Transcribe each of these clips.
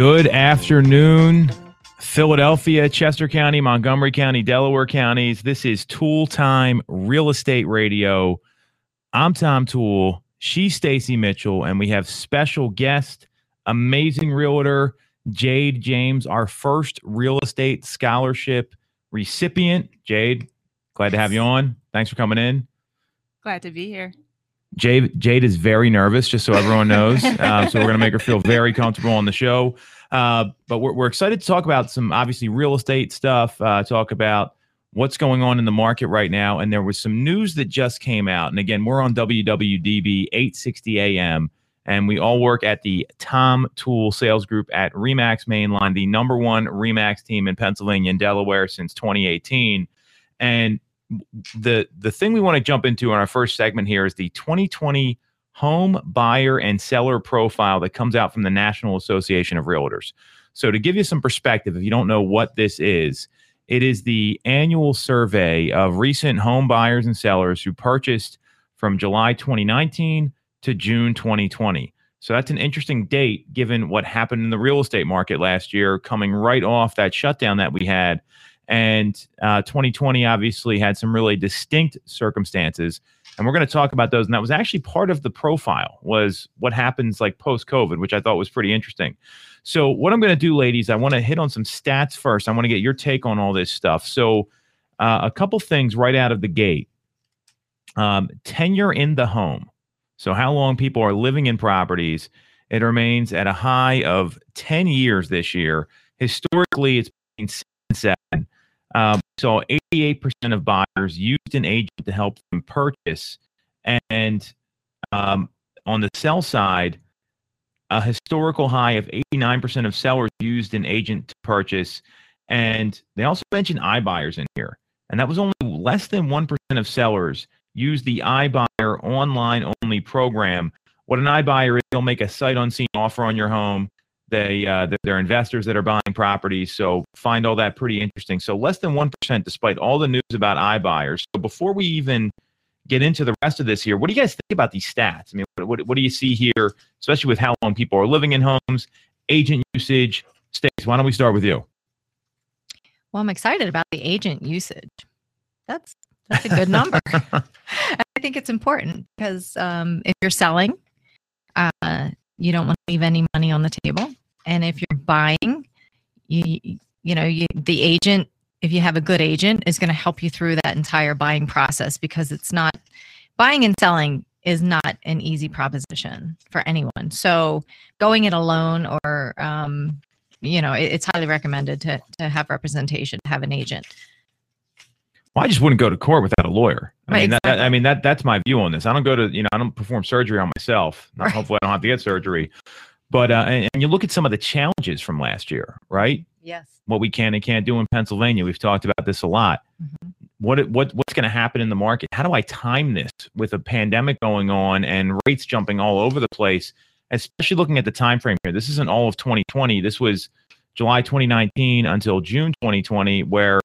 Good afternoon, Philadelphia, Chester County, Montgomery County, Delaware counties. This is Toole Time Real Estate Radio. I'm Tom Toole. She's Stacy Mitchell, and we have special guest, amazing realtor Jade James, our first real estate scholarship recipient. Jade, glad to have you on. Thanks for coming in. Glad to be here. Jade, Jade is very nervous, just so everyone knows. Uh, so we're going to make her feel very comfortable on the show. Uh, but we're, we're excited to talk about some obviously real estate stuff, uh, talk about what's going on in the market right now. And there was some news that just came out. And again, we're on WWDB 860 AM, and we all work at the Tom Toole Sales Group at Remax Mainline, the number one Remax team in Pennsylvania and Delaware since 2018. And the the thing we want to jump into in our first segment here is the 2020 home buyer and seller profile that comes out from the National Association of Realtors. So to give you some perspective, if you don't know what this is, it is the annual survey of recent home buyers and sellers who purchased from July 2019 to June 2020. So that's an interesting date given what happened in the real estate market last year, coming right off that shutdown that we had and uh, 2020 obviously had some really distinct circumstances, and we're going to talk about those. And that was actually part of the profile was what happens like post COVID, which I thought was pretty interesting. So what I'm going to do, ladies, I want to hit on some stats first. I want to get your take on all this stuff. So uh, a couple things right out of the gate. Um, tenure in the home. So how long people are living in properties. It remains at a high of 10 years this year. Historically, it's been seven. Um, so 88% of buyers used an agent to help them purchase. And um, on the sell side, a historical high of 89% of sellers used an agent to purchase. And they also mentioned iBuyers in here. And that was only less than 1% of sellers use the iBuyer online only program. What an iBuyer is, they'll make a sight unseen offer on your home. They uh, they're investors that are buying properties, so find all that pretty interesting. So less than one percent, despite all the news about iBuyers. So before we even get into the rest of this here, what do you guys think about these stats? I mean, what, what, what do you see here, especially with how long people are living in homes, agent usage? Stace, why don't we start with you? Well, I'm excited about the agent usage. That's that's a good number. I think it's important because um, if you're selling, uh, you don't want to leave any money on the table. And if you're buying, you you know, you, the agent, if you have a good agent, is going to help you through that entire buying process because it's not buying and selling is not an easy proposition for anyone. So going it alone or um, you know, it, it's highly recommended to to have representation, to have an agent. Well, I just wouldn't go to court without a lawyer. I Right, mean, that- exactly. I mean that that's my view on this. I don't go to you know I don't perform surgery on myself. Not, Right. Hopefully, I don't have to get surgery. But uh, and, and you look at some of the challenges from last year, right? Yes. What we can and can't do in Pennsylvania. We've talked about this a lot. Mhm. What what what's going to happen in the market? How do I time this with a pandemic going on and rates jumping all over the place? Especially looking at the time frame here. This isn't all of 2020. This was July 2019 until June 2020, where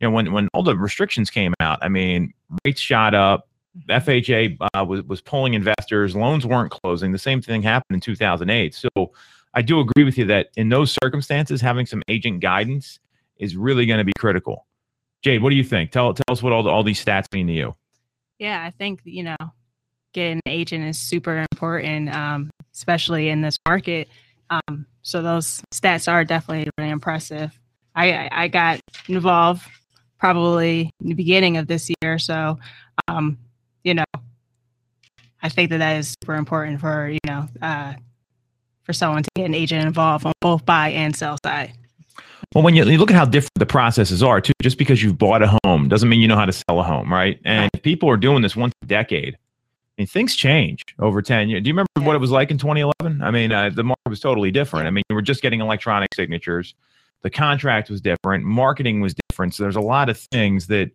you know when when all the restrictions came out. I mean, rates shot up. FHA uh, was was pulling investors. Loans weren't closing. The same thing happened in 2008. So I do agree with you that in those circumstances, having some agent guidance is really going to be critical. Jade, what do you think? Tell tell us what all the, all these stats mean to you. Yeah, I think you know, getting an agent is super important, um, especially in this market. Um, so those stats are definitely really impressive. I I, got involved probably in the beginning of this year, so um, I think that that is super important for you know, uh, for someone to get an agent involved on both buy and sell side. Well, when you, you look at how different the processes are, too, just because you've bought a home doesn't mean you know how to sell a home, right? And if people are doing this once a decade. I mean, things change over 10 years. Do you remember what it was like in 2011? I mean, uh, the market was totally different. I mean, you were just getting electronic signatures. The contract was different. Marketing was different. So there's a lot of things that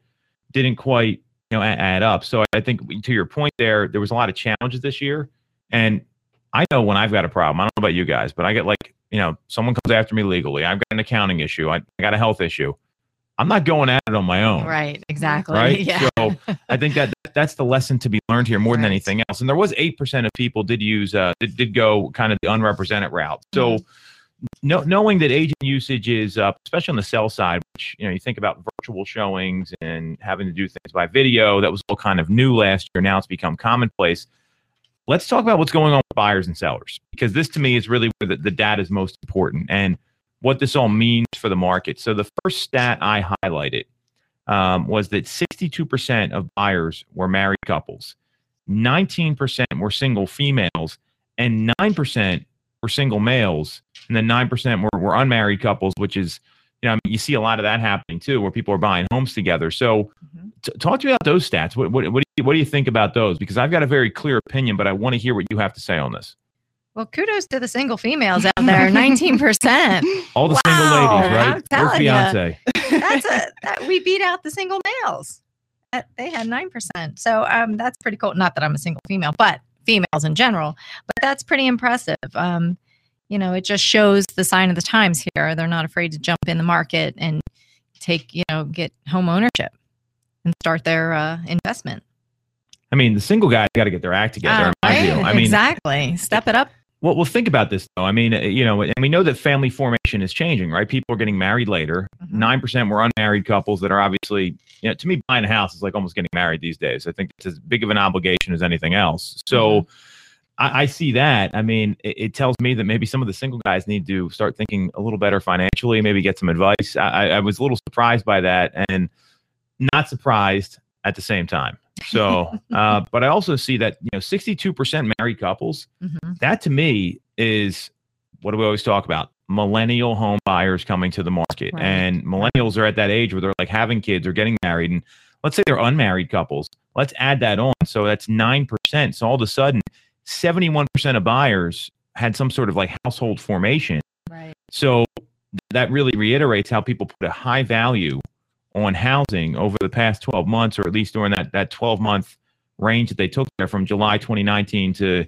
didn't quite, know, add up. So I think to your point there, there was a lot of challenges this year. And I know when I've got a problem, I don't know about you guys, but I get like, you know, someone comes after me legally. I've got an accounting issue. I, I got a health issue. I'm not going at it on my own. Right. Exactly. Right. Yeah. So I think that that's the lesson to be learned here more than anything else. And there was eight percent of people did use uh did, did go kind of the unrepresented route. So no, knowing that agent usage is up, especially on the sell side, which you know you think about virtual showings and having to do things by video. That was all kind of new last year. Now it's become commonplace. Let's talk about what's going on with buyers and sellers because this to me is really where the, the data is most important and what this all means for the market. So the first stat I highlighted um, was that 62% of buyers were married couples, 19% were single females, and 9% were single males, and then 9% were, were unmarried couples, which is, you know, I mean, you see a lot of that happening too, where people are buying homes together. So, Mhm. t- talk to me about those stats. What, what, what, do you, what do you think about those? Because I've got a very clear opinion, but I want to hear what you have to say on this. Well, kudos to the single females out there, 19%. All the single Wow, ladies, I'm right? Telling ya. Beyonce? That's a that we beat out the single males. That, they had 9%. So um that's pretty cool. Not that I'm a single female, but females in general, but that's pretty impressive. Um you know, it just shows the sign of the times here. They're not afraid to jump in the market and take, you know, get home ownership and start their uh, investment. I mean, the single guys got to get their act together. Uh, in my view. right? I mean, exactly. Step it up. Well, well, think about this though. I mean, uh, you know, and we know that family formation is changing, right? People are getting married later. Mhm. 9 percent were unmarried couples that are obviously, you know, to me, buying a house is like almost getting married these days. I think it's as big of an obligation as anything else. So, I, I see that. I mean, it, it tells me that maybe some of the single guys need to start thinking a little better financially, maybe get some advice. I, I was a little surprised by that, and not surprised at the same time. So, uh, but I also see that you know, 62% married couples Mhm. that to me is what do we always talk about? Millennial home buyers coming to the market. Right. and millennials are at that age where they're like having kids or getting married. And let's say they're unmarried couples. Let's add that on. So that's 9% so all of a sudden 71% of buyers had some sort of like household formation. Right. so that really reiterates how people put a high value on housing over the past 12 months, or at least during that, that 12 month range that they took there from July 2019 to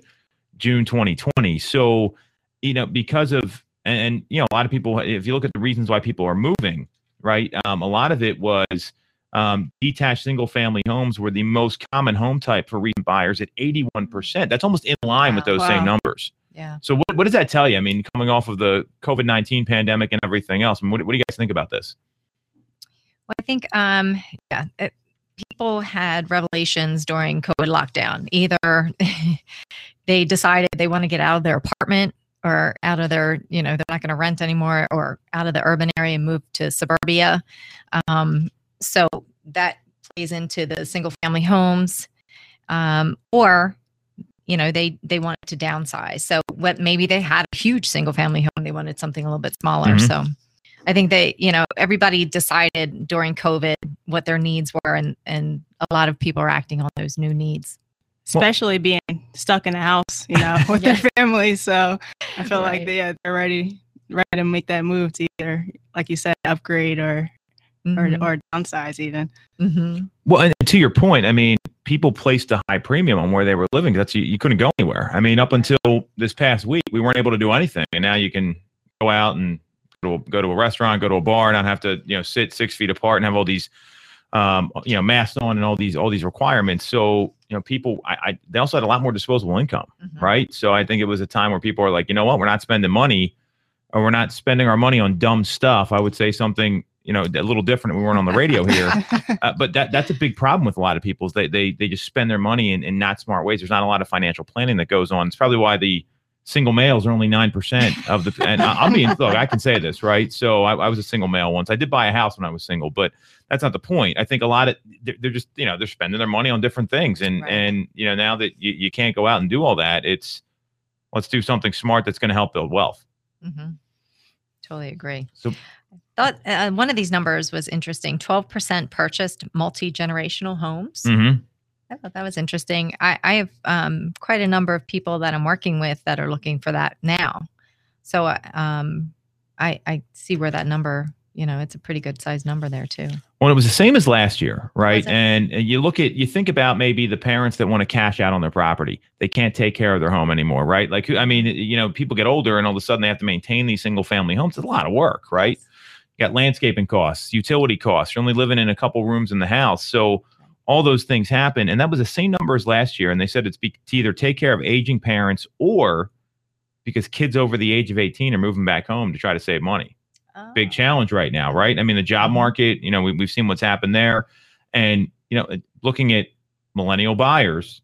June 2020. So, you know, because of, and, and you know, a lot of people, if you look at the reasons why people are moving, right, um, a lot of it was um, detached single family homes were the most common home type for recent buyers at 81%. That's almost in line with Wow. those same numbers. Yeah. So what, what does that tell you? I mean, coming off of the COVID nineteen pandemic and everything else, I mean, what, what do you guys think about this? Well, I think, um, yeah, it, people had revelations during COVID lockdown. Either they decided they want to get out of their apartment or out of their, you know, they're not going to rent anymore or out of the urban area and move to suburbia. Um, so that plays into the single family homes. Um, or, you know, they they wanted to downsize. So what maybe they had a huge single family home, they wanted something a little bit smaller. Mhm. So I think that you know, everybody decided during COVID what their needs were, and and a lot of people are acting on those new needs. especially being stuck in a house, you know, with their family. So I feel Right. like they, yeah, they're ready, ready to make that move to either, like you said, upgrade or Mhm. or, or downsize even. Mhm. Well, and to your point, I mean, people placed a high premium on where they were living. That's you, you couldn't go anywhere. I mean, up until this past week, we weren't able to do anything, and now you can go out and go to, go to a restaurant, go to a bar, and not have to you know sit six feet apart and have all these um, you know masks on and all these all these requirements. So you know, people, I, I they also had a lot more disposable income. Mhm. right? So I think it was a time where people are like, you know what, we're not spending money, or we're not spending our money on dumb stuff. I would say something, you know, a little different. We weren't on the radio here, uh, but that that's a big problem with a lot of people. Is they they they just spend their money in, in not smart ways. There's not a lot of financial planning that goes on. It's probably why the single males are only nine percent of the. And I- I'm being look, I can say this, right? So I, I was a single male once. I did buy a house when I was single, but that's not the point. I think a lot of they're, they're just you know they're spending their money on different things, and Right. and you know now that you, you can't go out and do all that, it's let's do something smart that's going to help build wealth. mm-hmm. Totally agree. So- Thought uh, one of these numbers was interesting. Twelve percent purchased multi generational homes. Mm-hmm. I thought that was interesting. I, I have um, quite a number of people that I'm working with that are looking for that now. So uh, um, I, I see where that number, you know, it's a pretty good size number there too. Well, it was the same as last year, right? And, and you look at, you think about maybe the parents that want to cash out on their property. They can't take care of their home anymore, right? Like, I mean, you know, people get older and all of a sudden they have to maintain these single family homes. It's a lot of work, right? You got landscaping costs, utility costs. You're only living in a couple rooms in the house. So all those things happen. And that was the same number as last year. And they said it's be, to either take care of aging parents or because kids over the age of 18 are moving back home to try to save money. Big Oh. challenge right now, right? I mean, the job Mhm. market, you know, we, we've seen what's happened there. And, you know, looking at millennial buyers,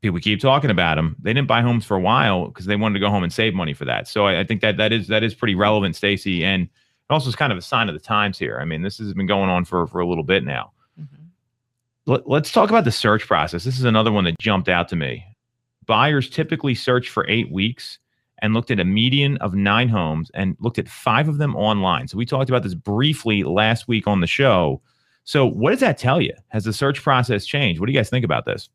people keep talking about them. They didn't buy homes for a while because they wanted to go home and save money for that. So I, I think that that is that is pretty relevant, Stacy. And it also is kind of a sign of the times here. I mean, this has been going on for for a little bit now. Let, let's talk about the search process. This is another one that jumped out to me. Buyers typically search for eight weeks and looked at a median of nine homes and looked at five of them online. So we talked about this briefly last week on the show. So what does that tell you? Has the search process changed? What do you guys think about this?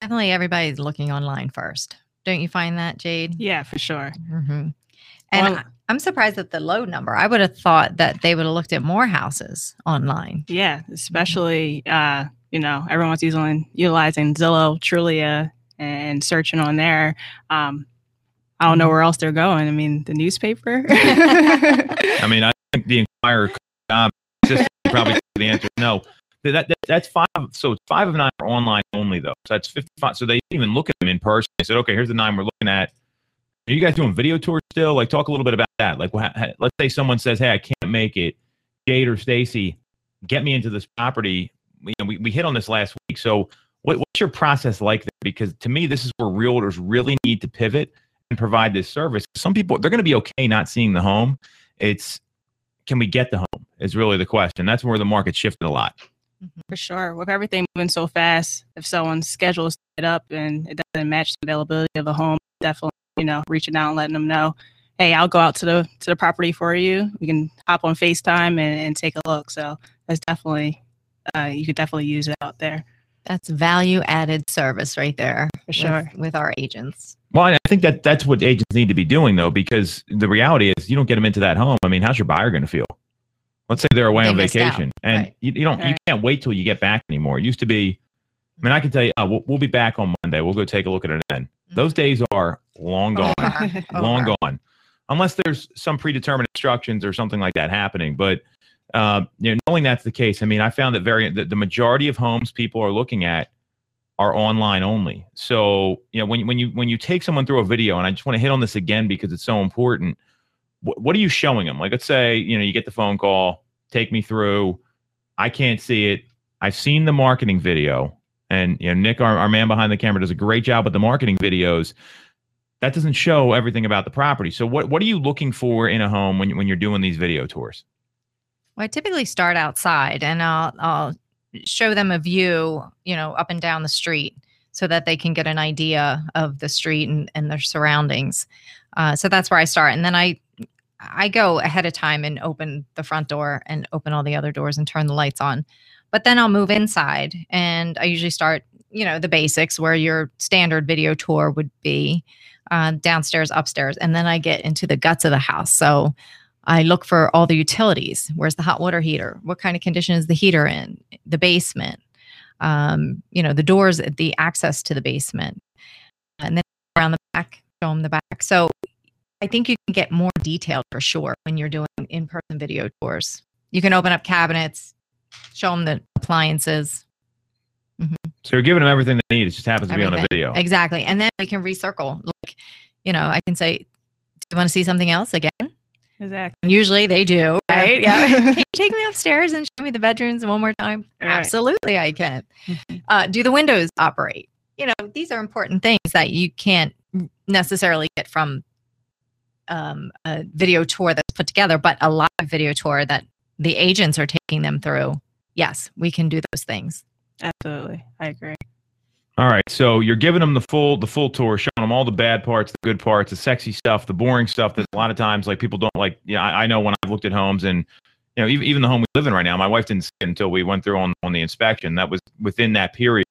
Definitely everybody's looking online first. Don't you find that, Jade? Yeah, for sure. hmm And Well- I- I'm surprised at the low number. I would have thought that they would have looked at more houses online. Yeah, especially uh, you know, everyone's using utilizing Zillow, Trulia, and searching on there. Um, I don't know where else they're going. I mean, the newspaper. I mean, I think the Inquirer um, system probably the answer no. That, that, that's five. So five of nine are online only though. So that's fifty-five. So they didn't even look at them in person. They said, okay, here's the nine we're looking at. Are you guys doing video tours still? Like, talk a little bit about that. Like, let's say someone says, hey, I can't make it. Jade or Stacy, get me into this property. You know, we, we hit on this last week. So what, what's your process like there? Because to me, this is where realtors really need to pivot and provide this service. Some people, they're going to be okay not seeing the home. It's, can we get the home is really the question. That's where the market shifted a lot. Mm-hmm. for sure. With everything moving so fast, if someone's schedule is set up and it doesn't match the availability of the home, definitely, you know, reaching out and letting them know, hey, I'll go out to the to the property for you. We can hop on FaceTime and, and take a look. So that's definitely uh, you could definitely use it out there That's value added service right there for sure. with, our agents. Well, I think that that's what agents need to be doing though, because the reality is you don't get them into that home. I mean, how's your buyer going to feel? Let's say they're away They on missed out, vacation and right. you, you don't, you can't wait till you get back anymore. It used to be, I mean, I can tell you, oh, we'll, we'll be back on Monday. We'll go take a look at it then. Those days are long gone. Long gone. Unless there's some predetermined instructions or something like that happening. But uh, you know knowing that's the case i mean i found that very the, the majority of homes people are looking at are online only. So you know when, when you when you take someone through a video and i just want to hit on this again because it's so important what, what are you showing them like let's say you know you get the phone call take me through. I can't see it. I've seen the marketing video and you know nick our, our man behind the camera does a great job with the marketing videos that doesn't show everything about the property. So what what are you looking for in a home when when you're doing these video tours? Well, I typically start outside and I'll, I'll show them a view, you know, up and down the street so that they can get an idea of the street and, and their surroundings. Uh, so that's where I start. And then I, I go ahead of time and open the front door and open all the other doors and turn the lights on. But then I'll move inside and I usually start, you know, the basics where your standard video tour would be uh, downstairs, upstairs. And then I get into the guts of the house. So I look for all the utilities. Where's the hot water heater? What kind of condition is the heater in? The basement, um, you know, the doors, the access to the basement, and then around the back, show them the back. So I think you can get more detailed for sure when you're doing in-person video tours. You can open up cabinets, show them the appliances. So you're giving them everything they need. It just happens to be on a video. Exactly. And then we can recircle. Like, you know, I can say, Do you want to see something else again? Exactly. And usually they do, right? Yeah. can you take me upstairs and show me the bedrooms one more time? Right. Absolutely, I can. Mhm. Uh, do the windows operate? You know, these are important things that you can't necessarily get from um, a video tour that's put together, but a live video tour that the agents are taking them through. Yes, we can do those things. Absolutely. I agree. All right. So you're giving them the full the full tour, showing them all the bad parts, the good parts, the sexy stuff, the boring stuff that a lot of times like people don't like. Yeah, I, I know when I've looked at homes and you know even, even the home we live in right now, my wife didn't see it until we went through on on the inspection. That was within that period.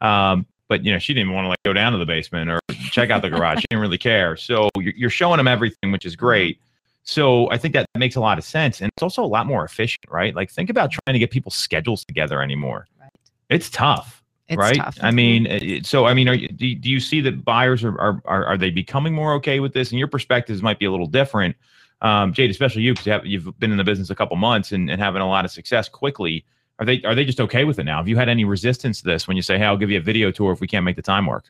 Um, but you know she didn't even want to like go down to the basement or check out the garage. she didn't really care. So you're, you're showing them everything, which is great. So I think that makes a lot of sense, and it's also a lot more efficient, right? Like think about trying to get people's schedules together anymore. Right. It's tough It's right? tough. I mean, so I mean, are you, do, do you see that buyers are, are are are they becoming more okay with this? And your perspectives might be a little different, um, Jade, especially you because you have, you've been in the business a couple months and, and having a lot of success quickly. Are they are they just okay with it now? Have you had any resistance to this when you say, "Hey, I'll give you a video tour if we can't make the time work"?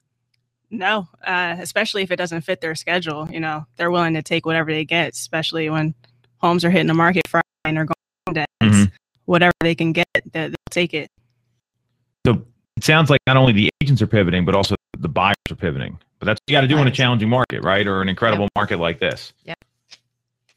No, uh, especially if it doesn't fit their schedule. You know, they're willing to take whatever they get, especially when homes are hitting the market Friday and they're going days. Mhm. Whatever they can get, they- they'll take it. So it sounds like not only the agents are pivoting, but also the buyers are pivoting. But that's what you got to do in a challenging market, right? Or an incredible market like this. Yep.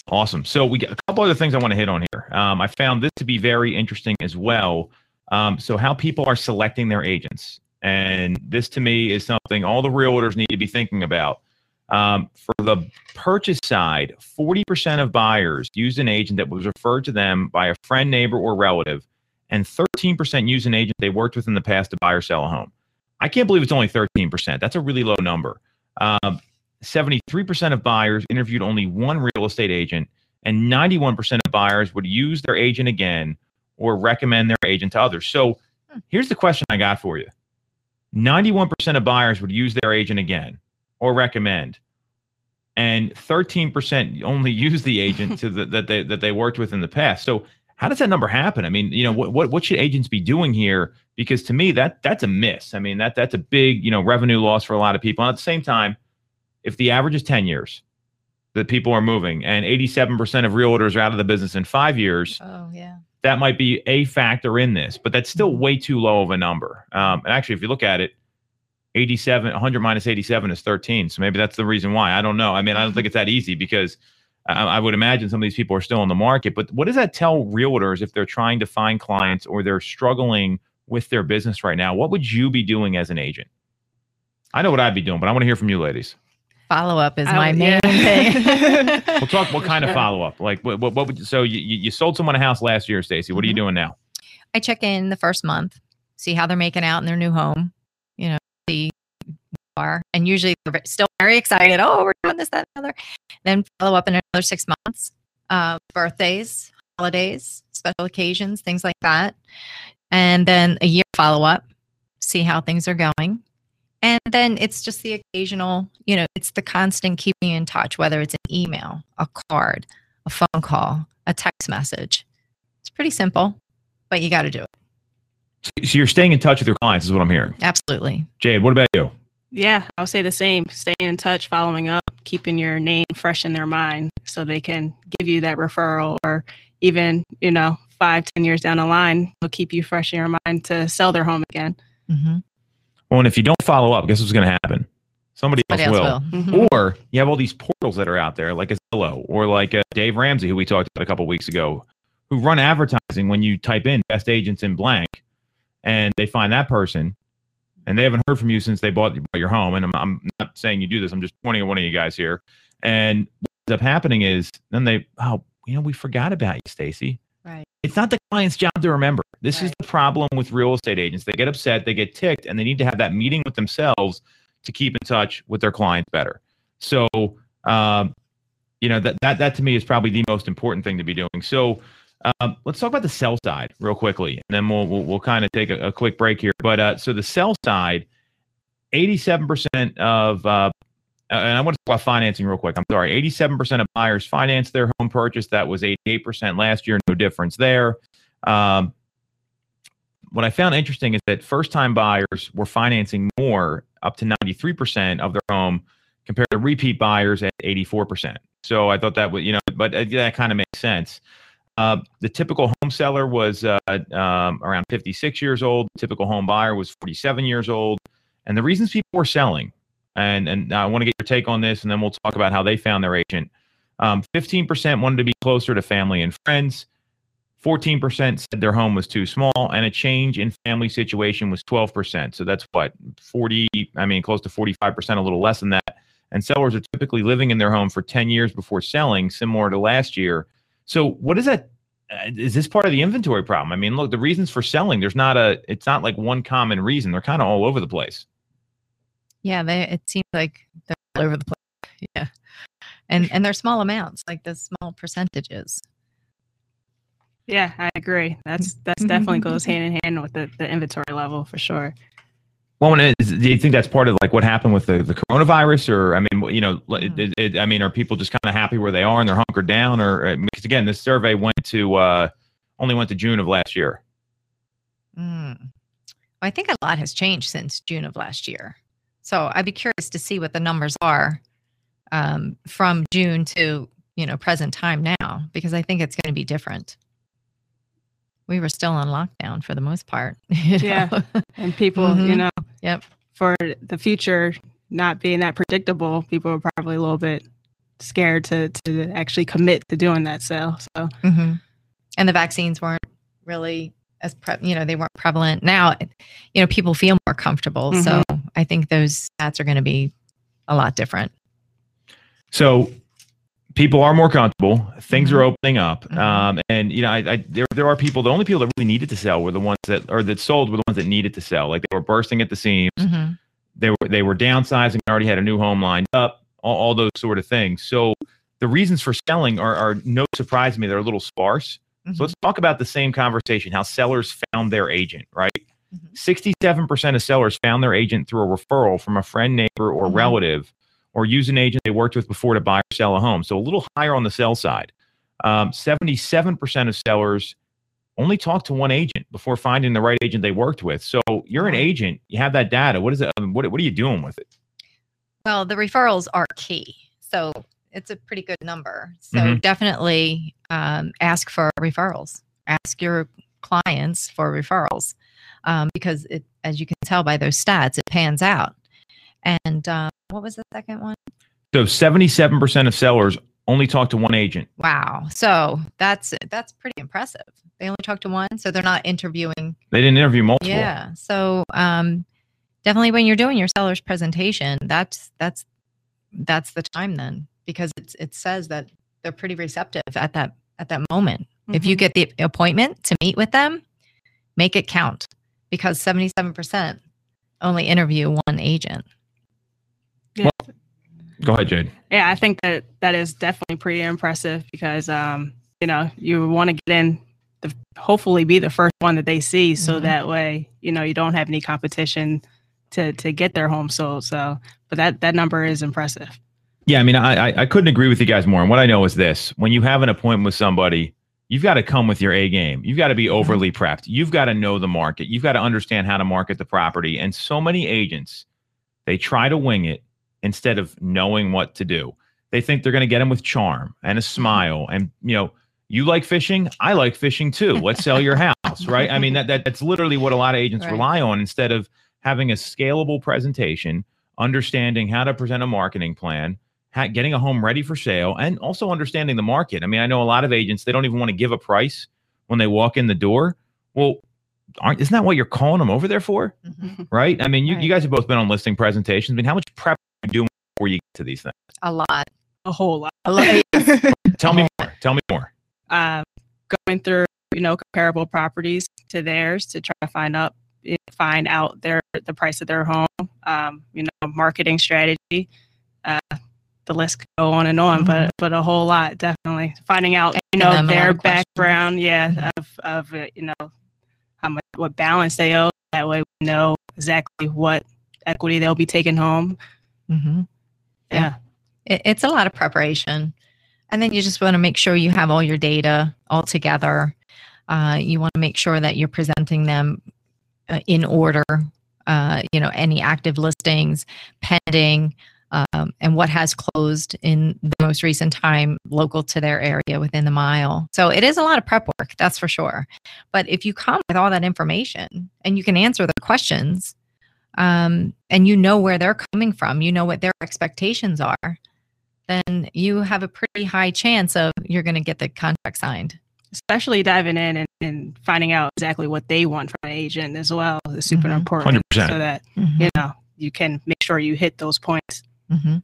Awesome. So we got a couple other things I want to hit on here. Um, I found this to be very interesting as well. Um, so how people are selecting their agents, and this to me is something all the realtors need to be thinking about. Um, for the purchase side, 40% of buyers used an agent that was referred to them by a friend, neighbor, or relative, and 13% used an agent they worked with in the past to buy or sell a home. I can't believe it's only 13%. That's a really low number. Um, 73% of buyers interviewed only one real estate agent, and 91% of buyers would use their agent again or recommend their agent to others. So Hmm. here's the question I got for you 91% of buyers would use their agent again or recommend. And 13% only use the agent to the, that they that they worked with in the past. So how does that number happen? I mean, you know, what what what should agents be doing here? Because to me, that that's a miss. I mean, that that's a big you know revenue loss for a lot of people. And at the same time, if the average is 10 years that people are moving, and 87% of realtors are out of the business in five years, Oh yeah. That might be a factor in this, but that's still way too low of a number. Um, and actually, if you look at it, 87, 100 minus 87 is 13. So maybe that's the reason why. I don't know. I mean, I don't think it's that easy because I, I would imagine some of these people are still in the market. But what does that tell realtors if they're trying to find clients or they're struggling with their business right now? What would you be doing as an agent? I know what I'd be doing, but I want to hear from you ladies. Follow up is my would- main yeah. thing. We'll talk what kind of follow up. Like what, what, what would so you, you you sold someone a house last year, Stacy. What are you Mhm. doing now? I check in the first month, see how they're making out in their new home. You know, see are and usually they're still very excited. Oh, we're doing this, that, and other. Then follow up in another six months. Uh, birthdays, holidays, special occasions, things like that, and then a year follow up, see how things are going. And then it's just the occasional, you know, it's the constant keeping in touch, whether it's an email, a card, a phone call, a text message. It's pretty simple, but you got to do it. So you're staying in touch with your clients, is what I'm hearing. Absolutely. Jade, what about you? Yeah, I'll say the same. Staying in touch, following up, keeping your name fresh in their mind so they can give you that referral or even, you know, five, ten years down the line, will keep you fresh in your mind to sell their home again. Mm-hmm. Well, and if you don't follow up, guess what's going to happen? Somebody else, Somebody will. else will. Mhm. Or you have all these portals that are out there, like a Zillow or like uh Dave Ramsey, who we talked about a couple weeks ago, who run advertising when you type in best agents in blank, and they find that person, and they haven't heard from you since they bought, bought your home. And I'm, I'm not saying you do this. I'm just pointing at one of you guys here. And what ends up happening is then they, oh, you know, we forgot about you, Stacy. Right. It's not the client's job to remember. This is the problem with real estate agents. They get upset, they get ticked, and they need to have that meeting with themselves to keep in touch with their clients better. So, um, you know, that, that, that to me is probably the most important thing to be doing. So, um, let's talk about the sell side real quickly, and then we'll, we'll, we'll kind of take a, a quick break here. But, uh, so the sell side, 87% of, uh, and I want to talk about financing real quick. I'm sorry. 87% of buyers financed their home purchase. That was 88% last year. No difference there. Um, what I found interesting is that first time buyers were financing more, up to 93% of their home, compared to repeat buyers at 84%. So I thought that would, you know, but uh, that kind of makes sense. Uh, the typical home seller was uh, um, around 56 years old. The typical home buyer was 47 years old. And the reasons people were selling, and and I want to get your take on this, and then we'll talk about how they found their agent. Um, 15% wanted to be closer to family and friends. 14% said their home was too small, and a change in family situation was 12%. So that's what 40, I mean, close to 45%, a little less than that. And sellers are typically living in their home for 10 years before selling, similar to last year. So what is that? uh, this part of the inventory problem? I mean, look, the reasons for selling, there's not a, it's not like one common reason. They're kind of all over the place. Yeah, they it seems like they're all over the place. Yeah. And and they're small amounts, like the small percentages. Yeah, I agree. That's that's definitely goes hand in hand with the, the inventory level for sure. Well, is, do you think that's part of like what happened with the, the coronavirus, or I mean, you know, it, it, it- I mean, are people just kind of happy where they are and they're hunkered down, or because again, this survey went to uh, only went to June of last year. Mm. Well, I think a lot has changed since June of last year. So I'd be curious to see what the numbers are um, from June to you know present time now because I think it's going to be different. We were still on lockdown for the most part. Yeah. know? and people, Mhm. you know, Yep. for the future not being that predictable, people are probably a little bit scared to to actually commit to doing that sale. So hmm And the vaccines weren't really as pre- you know they weren't prevalent. Now, you know, people feel more comfortable. So I think those stats are going to be a lot different. So people are more comfortable. Things are Mhm. opening up. Mhm. Um, and you know, I, I there there are people. The only people that really needed to sell were the ones that or that sold were the ones that needed to sell. Like they were bursting at the seams. hmm They were they were downsizing. Already had a new home lined up. All, all those sort of things. So the reasons for selling are are no surprise to me. They're a little sparse. So let's talk about the same conversation. How sellers found their agent. Right. Mhm. 67% of sellers found their agent through a referral from a friend, neighbor, or Mhm. relative, or use an agent they worked with before to buy or sell a home. So a little higher on the sell side. Um, 77% of sellers only talk to one agent before finding the right agent they worked with. So you're an agent, you have that data. What is it? What, what are you doing with it? Well, the referrals are key. So it's a pretty good number. So Mhm. definitely um, ask for referrals. Ask your clients for referrals um, because it, as you can tell by those stats, it pans out. And um, what was the second one? So 77% of sellers only talk to one agent. Wow. So that's that's pretty impressive. They only talk to one, so they're not interviewing. They didn't interview multiple. Yeah. So um, definitely when you're doing your seller's presentation, that's that's that's the time then because it's it says that they're pretty receptive at that at that moment. If you Mhm. get the appointment to meet with them, make it count because 77% only interview one agent. Yeah, Go ahead, Jade. yeah, I think that that is definitely pretty impressive because um, you know, you want to get in the hopefully be the first one that they see so Mhm. that way, you know, you don't have any competition to to get their home sold. So, but that that number is impressive. Yeah, I mean, I, I I couldn't agree with you guys more. And what I know is this: when you have an appointment with somebody, you've got to come with your A game. You've got to be mm-hmm. overly prepped. You've got to know the market. You've got to understand how to market the property. And so many agents, they try to wing it instead of knowing what to do. They think they're going to get them with charm and a mm-hmm. smile, and you know. You like fishing? I like fishing too. Let's sell your house, right? I mean, that, that that's literally what a lot of agents Right. rely on instead of having a scalable presentation, understanding how to present a marketing plan, getting a home ready for sale and also understanding the market. I mean, I know a lot of agents they don't even want to give a price when they walk in the door. Well, aren't isn't that what you're calling them over there for, right? I mean, you, you guys have both been on listing presentations. I mean, how much prep are you doing before you get to these things? A lot. A whole lot. A lot. Tell me more. Tell me more. uh, going through you know comparable properties to theirs to try to find up find out their the price of their home um, you know marketing strategy uh, the list could go on and on but but a whole lot definitely. Finding out you know them a lot their questions. background yeah of of uh, you know how much what balance they owe. That way we know exactly what equity they'll be taking home. Mm-hmm. yeah. It, it's a lot of preparation. And then you just want to make sure you have all your data all together. Uh, you want to make sure that you're presenting them uh, in order uh, you know any active listings pending um, and what has closed in the most recent time local to their area within the mile so it is a lot of prep work that's for sure but if you come with all that information and you can answer the questions um, and you know where they're coming from you know what their expectations are then you have a pretty high chance of you're going to get the contract signed. especially diving in and, and finding out exactly what they want from an agent as well is super Mhm. important 100%. so that you know you can make sure you hit those points hmm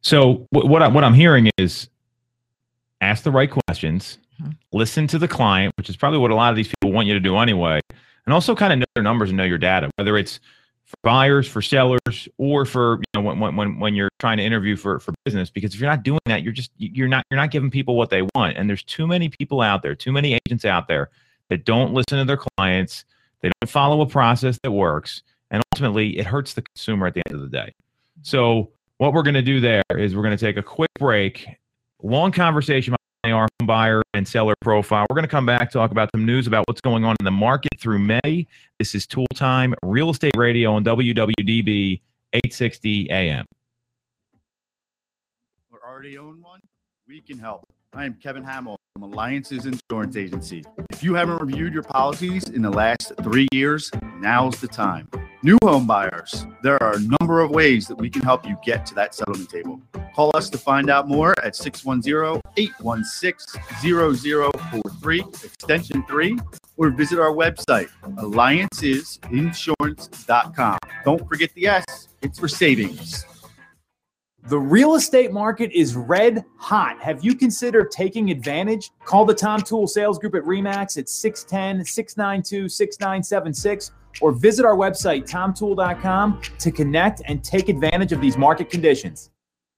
So what what, I, what I'm hearing is ask the right questions, Mhm. listen to the client, which is probably what a lot of these people want you to do anyway, and also kind of know their numbers and know your data, whether it's for buyers, for sellers, or for you know when when when, when you're trying to interview for for business. Because if you're not doing that, you're just you're not you're not giving people what they want, and there's too many people out there, too many agents out there that don't listen to their clients, they don't follow a process that works, and ultimately it hurts the consumer at the end of the day. So what we're going to do there is we're going to take a quick break. Long conversation about our home buyer and seller profile. We're going to come back talk about some news about what's going on in the market through May. This is Toole Time Real Estate Radio on WWDB 860 AM. or already own one, we can help. I am Kevin Hamill from Alliances Insurance Agency. If you haven't reviewed your policies in the last three years, now's the time. New home buyers, there are a number of ways that we can help you get to that settlement table. Call us to find out more at 610 816 0043, extension 3, or visit our website, alliancesinsurance.com. Don't forget the S, it's for savings. The real estate market is red hot. Have you considered taking advantage? Call the Tom Toole Sales Group at REMAX at 610 692 6976 or visit our website, tomtoole.com, to connect and take advantage of these market conditions.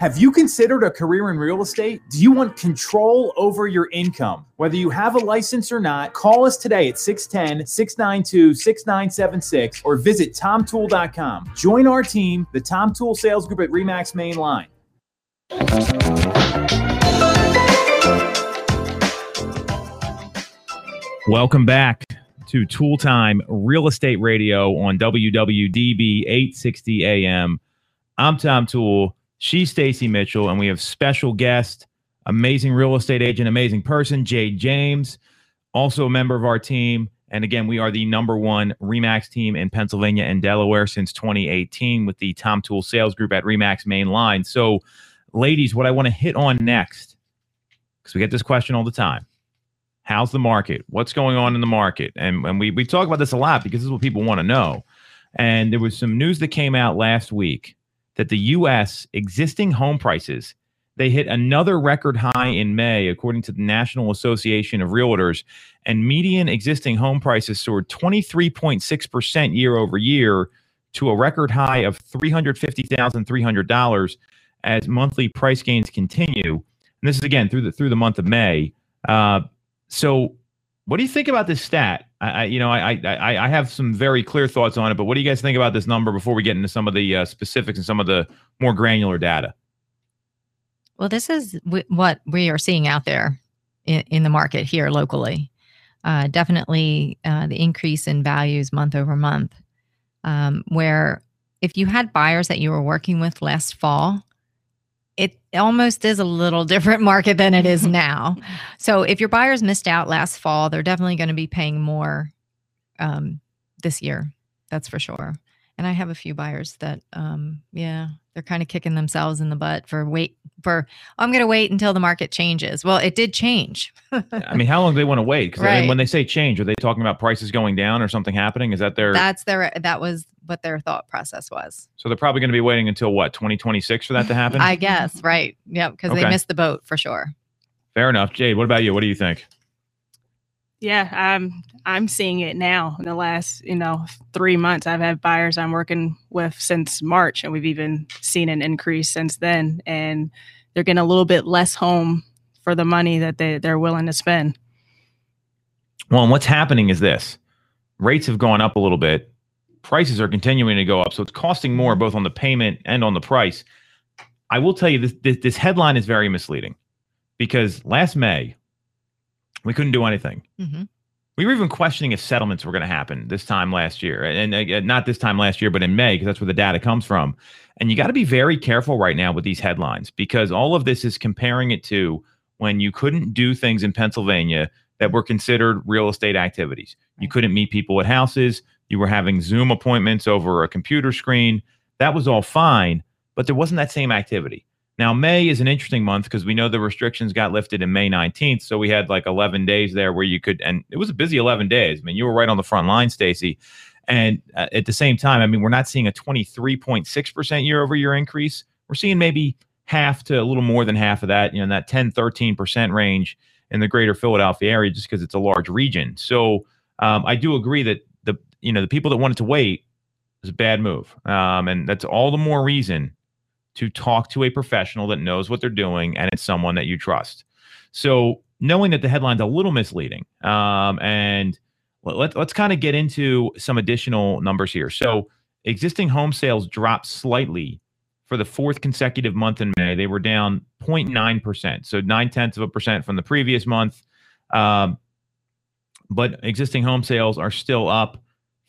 have you considered a career in real estate? Do you want control over your income? Whether you have a license or not, call us today at 610 692 6976 or visit tomtoole.com. Join our team, the Tom Toole Sales Group at REMAX Mainline. Welcome back to Toole Time Real Estate Radio on WWDB 860 AM I'm Tom Toole. She's Stacy Mitchell, and we have special guest, amazing real estate agent, amazing person, Jade James, also a member of our team. And again, we are the number one Remax team in Pennsylvania and Delaware since 2018 with the Tom Toole Sales Group at Remax Main Line. So, ladies, what I want to hit on next, because we get this question all the time. How's the market? What's going on in the market? And, and we, we talk about this a lot because this is what people want to know. And there was some news that came out last week that the U.S. existing home prices they hit another record high in May, according to the National Association of Realtors, and median existing home prices soared 23.6% year over year to a record high of $350,300 as monthly price gains continue. And this is again through the through the month of May. Uh, so, what do you think about this stat? I, I you know, I, I I have some very clear thoughts on it, but what do you guys think about this number before we get into some of the uh, specifics and some of the more granular data? Well, this is w- what we are seeing out there in, in the market here locally. Uh, definitely uh, the increase in values month over month, um, where if you had buyers that you were working with last fall, it almost is a little different market than it is now. So if your buyers missed out last fall, they're definitely going to be paying more um, this year. That's for sure. And I have a few buyers that, um, yeah, they're kind of kicking themselves in the butt for wait for. I'm going to wait until the market changes. Well, it did change. I mean, how long do they want to wait? Because Right. when they say change, are they talking about prices going down or something happening? Is that their That's their. That was what their thought process was. so they're probably going to be waiting until what 2026 for that to happen? I guess right. Yep, because Okay. they missed the boat for sure. Fair enough, Jade. What about you? What do you think? Yeah, I'm I'm seeing it now in the last, you know, three months. I've had buyers I'm working with since March, and we've even seen an increase since then. And they're getting a little bit less home for the money that they, they're willing to spend. Well, and what's happening is this: rates have gone up a little bit, prices are continuing to go up, so it's costing more both on the payment and on the price. I will tell you this: this, this headline is very misleading because last May we couldn't do anything. hmm We were even questioning if settlements were going to happen this time last year, and uh, not this time last year, but in May, because that's where the data comes from. And you got to be very careful right now with these headlines because all of this is comparing it to when you couldn't do things in Pennsylvania that were considered real estate activities. You couldn't meet people at houses. You were having Zoom appointments over a computer screen. That was all fine, but there wasn't that same activity. Now, May is an interesting month because we know the restrictions got lifted in May 19th. So we had like 11 days there where you could, and it was a busy 11 days. I mean, you were right on the front line, Stacy. And uh, at the same time, I mean, we're not seeing a 23.6% year over year increase. We're seeing maybe half to a little more than half of that, you know, in that 10, 13% range in the greater Philadelphia area, just because it's a large region. So um, I do agree that the, you know, the people that wanted to wait, was a bad move. Um, and that's all the more reason to talk to a professional that knows what they're doing and it's someone that you trust. So knowing that the headline's a little misleading, um, and let, let's kind of get into some additional numbers here. So existing home sales dropped slightly for the fourth consecutive month in May. They were down 0.9%, so nine tenths of a percent from the previous month. Um, but existing home sales are still up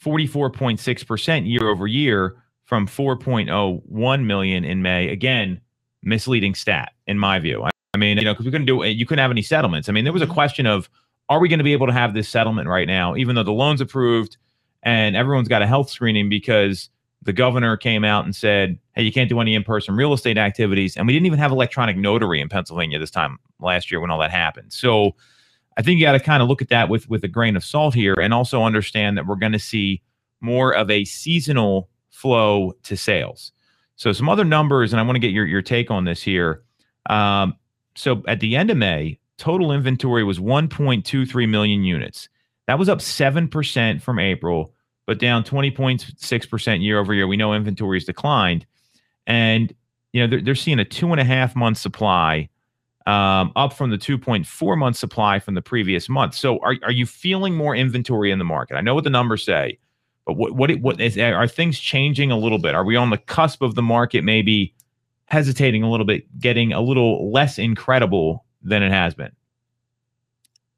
44.6% year over year from 4.01 million in May. Again, misleading stat in my view. I, I mean, you know, because we couldn't do you couldn't have any settlements. I mean, there was a Mm-hmm. question of are we going to be able to have this settlement right now, even though the loan's approved and everyone's got a health screening because the governor came out and said, hey, you can't do any in person real estate activities. And we didn't even have electronic notary in Pennsylvania this time last year when all that happened. So I think you got to kind of look at that with, with a grain of salt here and also understand that we're going to see more of a seasonal flow to sales. So some other numbers, and I want to get your, your take on this here. Um, so at the end of May, total inventory was 1.23 million units. That was up 7% from April, but down 20.6% year over year. We know inventory has declined. And, you know, they're, they're seeing a two and a half month supply um, up from the 2.4 month supply from the previous month. So are, are you feeling more inventory in the market? I know what the numbers say, but what, what, it, what is, are things changing a little bit? Are we on the cusp of the market maybe hesitating a little bit, getting a little less incredible than it has been?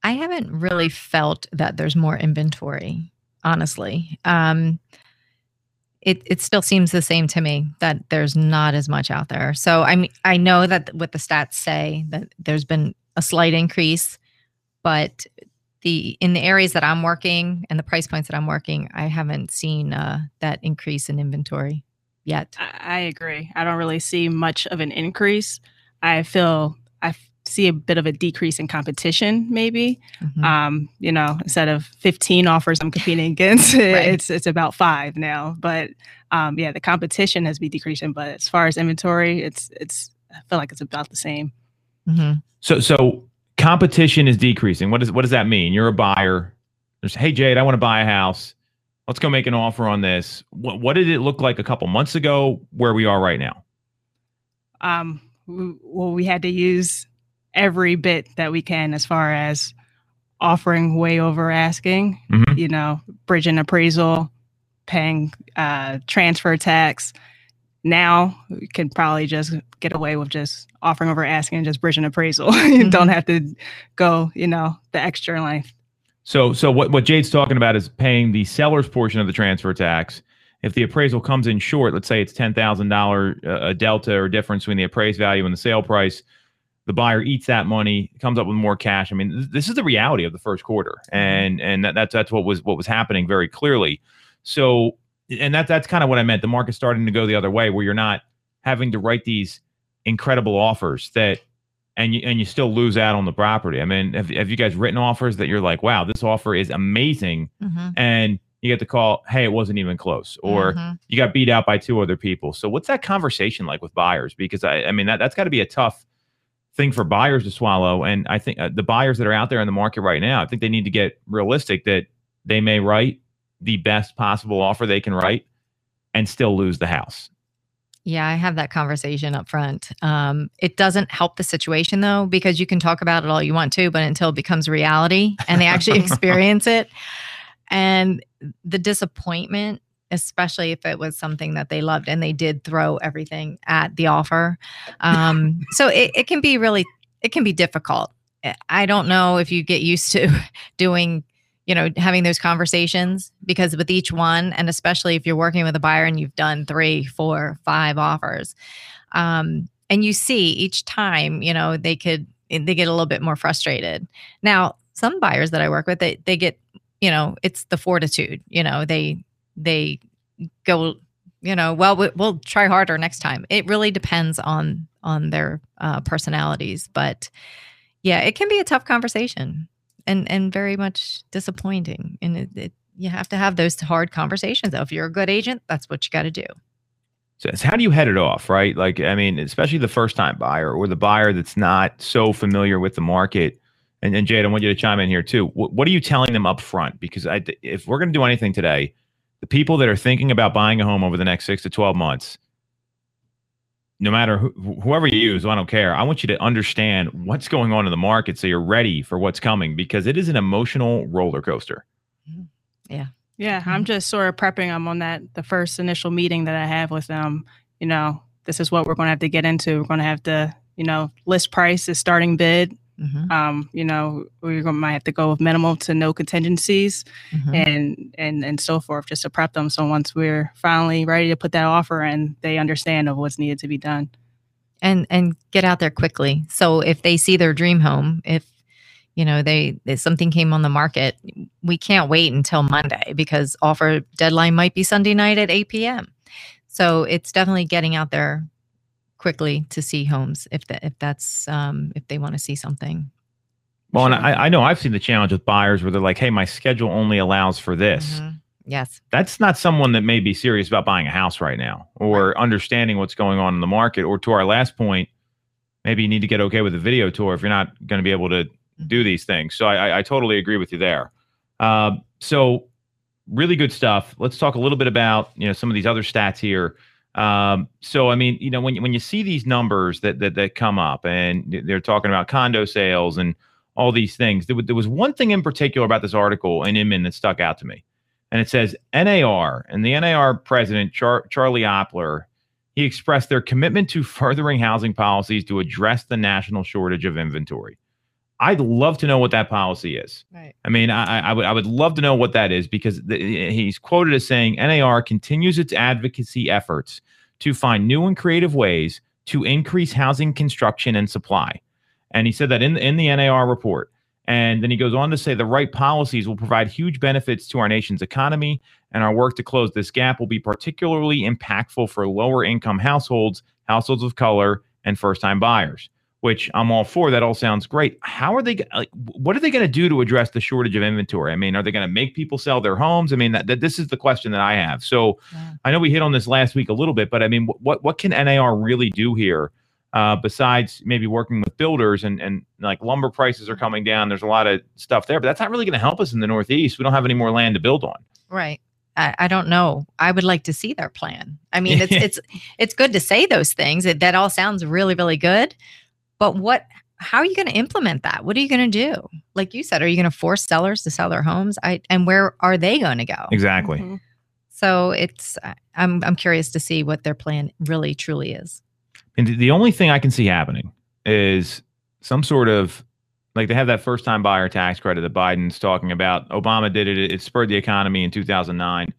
I haven't really felt that there's more inventory, honestly. Um, it it still seems the same to me that there's not as much out there. So I mean, I know that what the stats say that there's been a slight increase, but the in the areas that I'm working and the price points that I'm working, I haven't seen uh, that increase in inventory yet. I, I agree. I don't really see much of an increase. I feel I f- see a bit of a decrease in competition, maybe. Mhm. Um, you know, instead of 15 offers I'm competing against, Right. it's it's about five now. But um, yeah, the competition has been decreasing. But as far as inventory, it's it's I feel like it's about the same. Mhm. So so competition is decreasing. What does what does that mean? You're a buyer. There's hey Jade, I want to buy a house. Let's go make an offer on this. What what did it look like a couple months ago? Where we are right now? Um, well, we had to use every bit that we can as far as offering way over asking. Mhm. You know, bridging appraisal, paying uh, transfer tax. Now we can probably just get away with just offering over asking and just bridging appraisal. you don't have to go, you know, the extra length. So so what what Jade's talking about is paying the seller's portion of the transfer tax. If the appraisal comes in short, let's say it's ten thousand dollar uh, a delta or difference between the appraised value and the sale price, the buyer eats that money, comes up with more cash. I mean, th- this is the reality of the first quarter, and and that, that's that's what was what was happening very clearly. So and that that's kind of what I meant. The market's starting to go the other way, where you're not having to write these incredible offers that and you and you still lose out on the property. I mean, have, have you guys written offers that you're like, wow, this offer is amazing, Mhm. and you get the call, hey, it wasn't even close, or Mhm. you got beat out by two other people. So what's that conversation like with buyers? Because I, I mean, that that's got to be a tough thing for buyers to swallow. And I think uh, the buyers that are out there in the market right now, I think they need to get realistic that they may write the best possible offer they can write and still lose the house. Yeah, I have that conversation up front. Um, it doesn't help the situation though, because you can talk about it all you want to, but until it becomes reality and they actually experience it, and the disappointment, especially if it was something that they loved and they did throw everything at the offer. Um, so it, it can be really, it can be difficult. I- I don't know if you get used to doing you know having those conversations because with each one and especially if you're working with a buyer and you've done three four five offers um, and you see each time you know they could they get a little bit more frustrated. Now some buyers that i work with they, they get you know it's the fortitude you know they they go you know well we- we'll try harder next time. It really depends on on their uh, personalities but yeah it can be a tough conversation and and very much disappointing and it, it, you have to have those hard conversations if you're a good agent that's what you got to do So how do you head it off, right? Like, I mean, especially the first time buyer or the buyer that's not so familiar with the market. And, and Jade, I want you to chime in here too. What, what are you telling them up front? Because I, if we're going to do anything today, the people that are thinking about buying a home over the next six to 12 months, no matter who, whoever you use, I don't care. I want you to understand what's going on in the market so you're ready for what's coming because it is an emotional roller coaster. Yeah, Mm-hmm. I'm just sort of prepping them on that the first initial meeting that I have with them. You know, this is what we're going to have to get into. We're going to have to, you know, list price is starting bid. Mhm, Um, you know, we're might have to go with minimal to no contingencies mhm. and and and so forth, just to prep them. So once we're finally ready to put that offer in, they understand of what's needed to be done. and and get out there quickly. So if they see their dream home, if you know they if something came on the market, we can't wait until Monday because offer deadline might be Sunday night at 8 p.m. So it's definitely getting out there quickly to see homes if that if that's um, if they want to see something. Well, and I, I know I've seen the challenge with buyers where they're like, hey, my schedule only allows for this. Mhm. Yes. That's not someone that may be serious about buying a house right now or understanding what's going on in the market. Or to our last point, maybe you need to get okay with a video tour if you're not going to be able to do these things. So I, I, I totally agree with you there. Uh, so really good stuff. Let's talk a little bit about you know some of these other stats here. Um, so I mean, you know, when when you see these numbers that that that come up and they're talking about condo sales and all these things, there, there was one thing in particular about this article in Inman that stuck out to me, and it says NAR and the NAR president Char- Charlie Oppler. He expressed their commitment to furthering housing policies to address the national shortage of inventory. I'd love to know what that policy is. Right. I mean, I, I would I would love to know what that is because the, he's quoted as saying NAR continues its advocacy efforts to find new and creative ways to increase housing construction and supply. And he said that in in the NAR report. And then he goes on to say the right policies will provide huge benefits to our nation's economy, and our work to close this gap will be particularly impactful for lower income households, households of color, and first time buyers which I'm all for. That all sounds great. How are they like? What are they going to do to address the shortage of inventory? I mean, are they going to make people sell their homes? I mean, that, that this is the question that I have. So Yeah. I know we hit on this last week a little bit, but I mean, what what can NAR really do here? Uh, besides maybe working with builders and and like lumber prices are coming down, there's a lot of stuff there, but that's not really going to help us in the Northeast. We don't have any more land to build on. Right. I, I don't know. I would like to see their plan. I mean, it's it's it's good to say those things. It, that all sounds really really good, but what? How are you going to implement that? What are you going to do? Like you said, are you going to force sellers to sell their homes? I and where are they going to go? Exactly. Mhm. So it's I- I'm I'm curious to see what their plan really truly is. And the- the only thing I can see happening is some sort of like they have that first time buyer tax credit that Biden's talking about. Obama did it, it spurred the economy in 2009.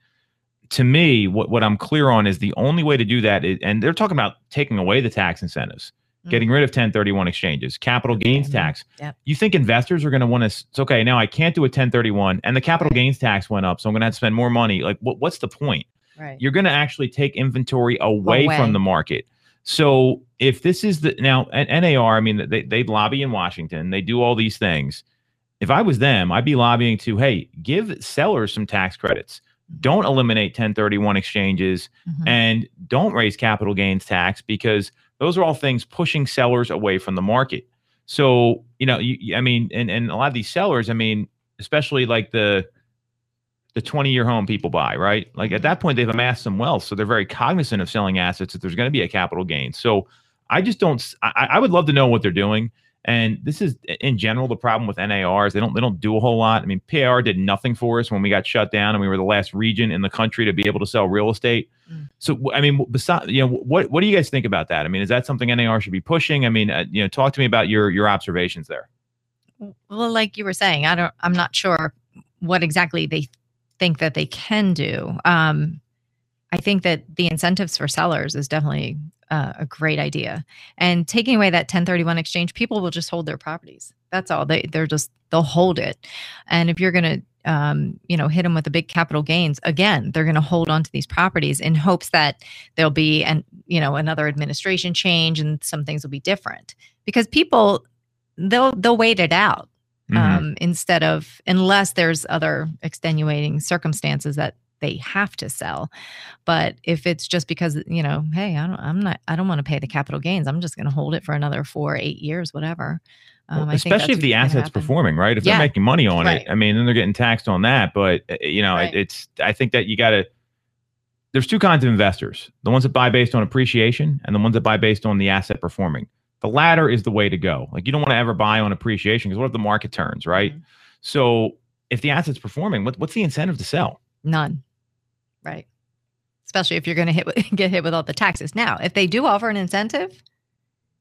To me, what, what I'm clear on is the only way to do that is, and they're talking about taking away the tax incentives. Getting rid of 1031 exchanges, capital gains tax. Yep. You think investors are going to want to, it's okay, now I can't do a 1031 and the capital gains tax went up, so I'm going to have to spend more money. Like, what, what's the point? Right. you're going to actually take inventory away, Away. from the market. So if this is the now NAR, I mean they they lobby in Washington, they do all these things. If I was them, I'd be lobbying to hey, give sellers some tax credits. Don't eliminate 1031 exchanges Mhm. and don't raise capital gains tax because those are all things pushing sellers away from the market. So, you know, you, I mean, and, and a lot of these sellers, I mean, especially like the the 20 year home people buy, right? Like at mm-hmm. that point, they've amassed some wealth. So they're very cognizant of selling assets if there's going to be a capital gain. So I just don't, I, I would love to know what they're doing. And this is in general the problem with NARs. They don't they don't do a whole lot. I mean, PAR did nothing for us when we got shut down, and we were the last region in the country to be able to sell real estate. Mm. So I mean, besides, you know, what what do you guys think about that? I mean, is that something NAR should be pushing? I mean, uh, you know, talk to me about your your observations there. well like you were saying i don't i'm not sure what exactly they think that they can do um i think that the incentives for sellers is definitely uh, a great idea. And taking away that 1031 exchange people will just hold their properties. That's all. They they're just they'll hold it. And if you're going to um, you know hit them with the big capital gains again they're going to hold on to these properties in hopes that there'll be an you know another administration change and some things will be different. Because people they'll they'll wait it out Mhm. um, instead of unless there's other extenuating circumstances that they have to sell but if it's just because you know hey i don't i'm not i don't want to pay the capital gains i'm just going to hold it for another four eight years whatever Um, Well, I think especially if the asset's performing, right? If Yeah. they're making money on Right. it, I mean, then they're getting taxed on that. But uh, you know, Right. it, it's. I think that you got to. There's two kinds of investors: the ones that buy based on appreciation, and the ones that buy based on the asset performing. The latter is the way to go. Like you don't want to ever buy on appreciation because what if the market turns, right? Mhm. So if the asset's performing, what, what's the incentive to sell? None. Right. Especially if you're going to hit with- get hit with all the taxes. Now, if they do offer an incentive,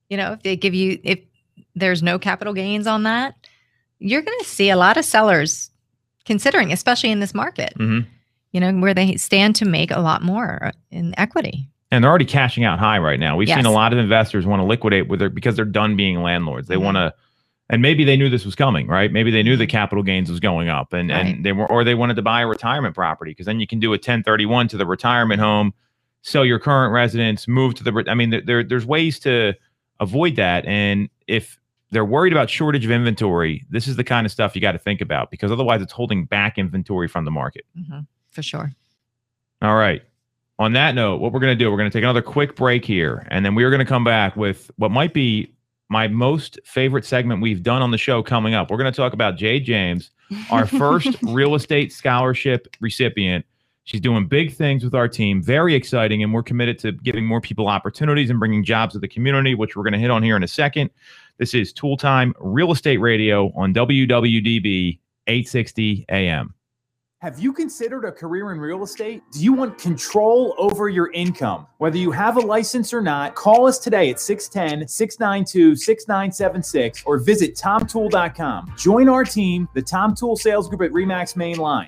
you know, if they give you if there's no capital gains on that, you're going to see a lot of sellers considering, especially in this market. Mhm. You know, where they stand to make a lot more in equity. And they're already cashing out high right now. We've seen a lot of investors want to liquidate with their because they're done being landlords. They Mhm. want to, and maybe they knew this was coming, right? Maybe they knew the capital gains was going up, and Right. and they were, or they wanted to buy a retirement property because then you can do a 1031 to the retirement home, sell your current residence, move to the. I mean, there- there there's ways to avoid that, and if they're worried about shortage of inventory, this is the kind of stuff you got to think about because otherwise it's holding back inventory from the market. Mhm, for sure. All right. On that note, what we're going to do, we're going to take another quick break here, and then we are going to come back with what might be my most favorite segment we've done on the show coming up. We're going to talk about Jade James, our first real estate scholarship recipient. She's doing big things with our team, very exciting, and we're committed to giving more people opportunities and bringing jobs to the community, which we're going to hit on here in a second. This is Toole Time Real Estate Radio on WWDB 860 AM. Have you considered a career in real estate? Do you want control over your income? Whether you have a license or not, call us today at 610 692 6976 or visit tomtoole.com. Join our team, the Tom Toole Sales Group at REMAX Main Line.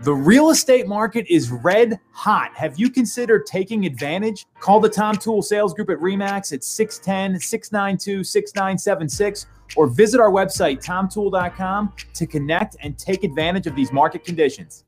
the real estate market is red hot. Have you considered taking advantage? Call the Tom Toole Sales Group at REMAX at 610 692 6976 or visit our website, tomtoole.com, to connect and take advantage of these market conditions.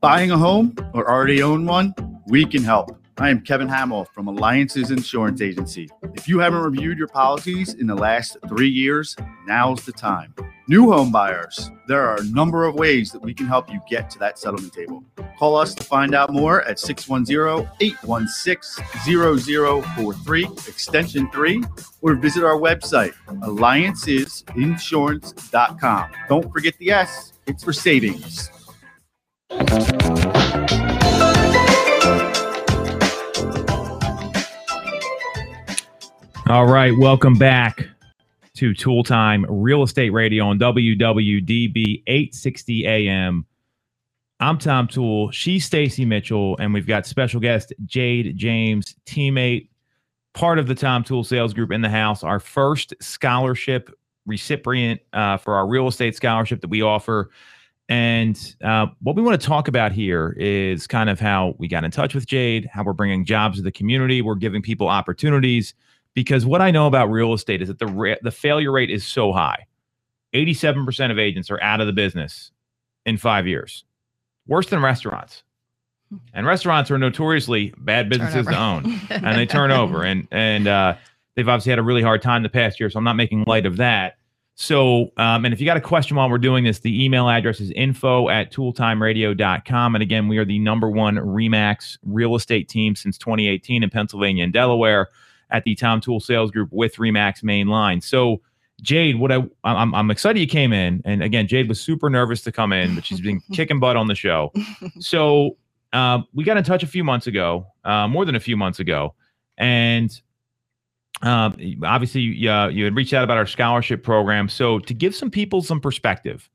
Buying a home or already own one? We can help. I am Kevin Hamill from Alliances Insurance Agency. If you haven't reviewed your policies in the last three years, now's the time. New home buyers, there are a number of ways that we can help you get to that settlement table. Call us to find out more at 610 816 0043, extension 3, or visit our website, alliancesinsurance.com. Don't forget the S, it's for savings. All right, welcome back to Toole Time Real Estate Radio on WWDB 860 AM. I'm Tom Toole. She's Stacy Mitchell, and we've got special guest Jade James, teammate, part of the Tom Toole Sales Group in the house. Our first scholarship recipient uh, for our real estate scholarship that we offer. And uh, what we want to talk about here is kind of how we got in touch with Jade, how we're bringing jobs to the community, we're giving people opportunities because what I know about real estate is that the ra- the failure rate is so high. 87% of agents are out of the business in 5 years. Worse than restaurants. And restaurants are notoriously bad businesses to own and they turn over and and uh, they've obviously had a really hard time the past year so I'm not making light of that. So, um, and if you got a question while we're doing this, the email address is info at tooletimeradio.com. And again, we are the number one REMAX real estate team since 2018 in Pennsylvania and Delaware at the Tom Toole Sales Group with REMAX main line. So, Jade, what I I'm, I'm excited you came in, and again, Jade was super nervous to come in, but she's been kicking butt on the show. So, um, we got in touch a few months ago, uh, more than a few months ago, and um, obviously, uh, you had reached out about our scholarship program. So, to give some people some perspective,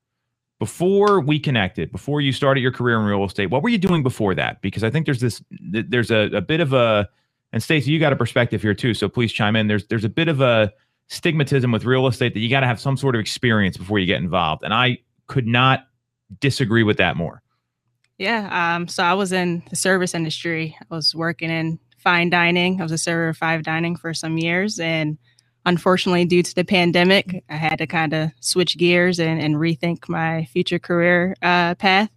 before we connected, before you started your career in real estate, what were you doing before that? Because I think there's this, there's a, a bit of a, and Stacey, you got a perspective here too, so please chime in. There's there's a bit of a stigmatism with real estate that you got to have some sort of experience before you get involved, and I could not disagree with that more. Yeah. Um, so I was in the service industry. I was working in fine dining. I was a server of five dining for some years, and unfortunately, due to the pandemic, I had to kind of switch gears and, and rethink my future career uh, path.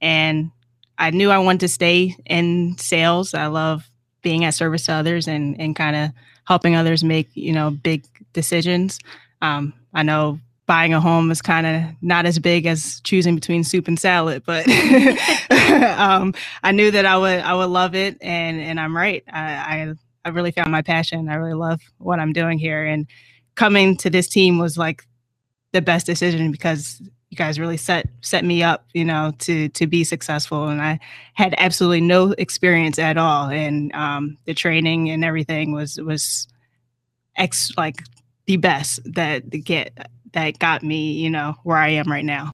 And I knew I wanted to stay in sales. I love being at service to others and and kind of helping others make you know big decisions. Um, I know buying a home is kind of not as big as choosing between soup and salad, but um, I knew that I would I would love it, and and I'm right. I, I I really found my passion. I really love what I'm doing here, and coming to this team was like the best decision because guys really set set me up, you know, to to be successful. And I had absolutely no experience at all, and um, the training and everything was was ex like the best that get that got me, you know, where I am right now.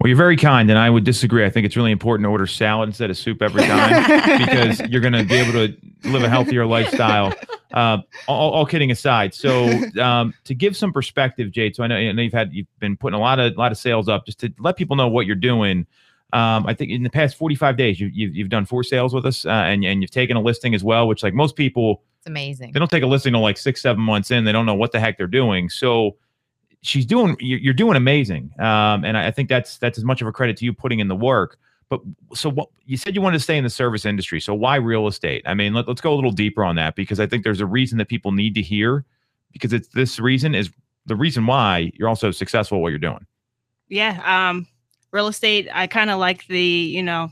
Well, you're very kind, and I would disagree. I think it's really important to order salad instead of soup every time because you're going to be able to live a healthier lifestyle. Uh, all, all, kidding aside, so um, to give some perspective, Jade. So I know, I know you've had you've been putting a lot of lot of sales up just to let people know what you're doing. Um, I think in the past 45 days, you, you've you've done four sales with us, uh, and and you've taken a listing as well, which like most people, it's amazing. They don't take a listing until like six seven months in. They don't know what the heck they're doing. So she's doing you're doing amazing um, and i think that's that's as much of a credit to you putting in the work but so what you said you wanted to stay in the service industry so why real estate? I mean let, us go a little deeper on that because i think there's a reason that people need to hear because it's this reason is the reason why you're also successful at what you're doing. Yeah um real estate i kind of like the you know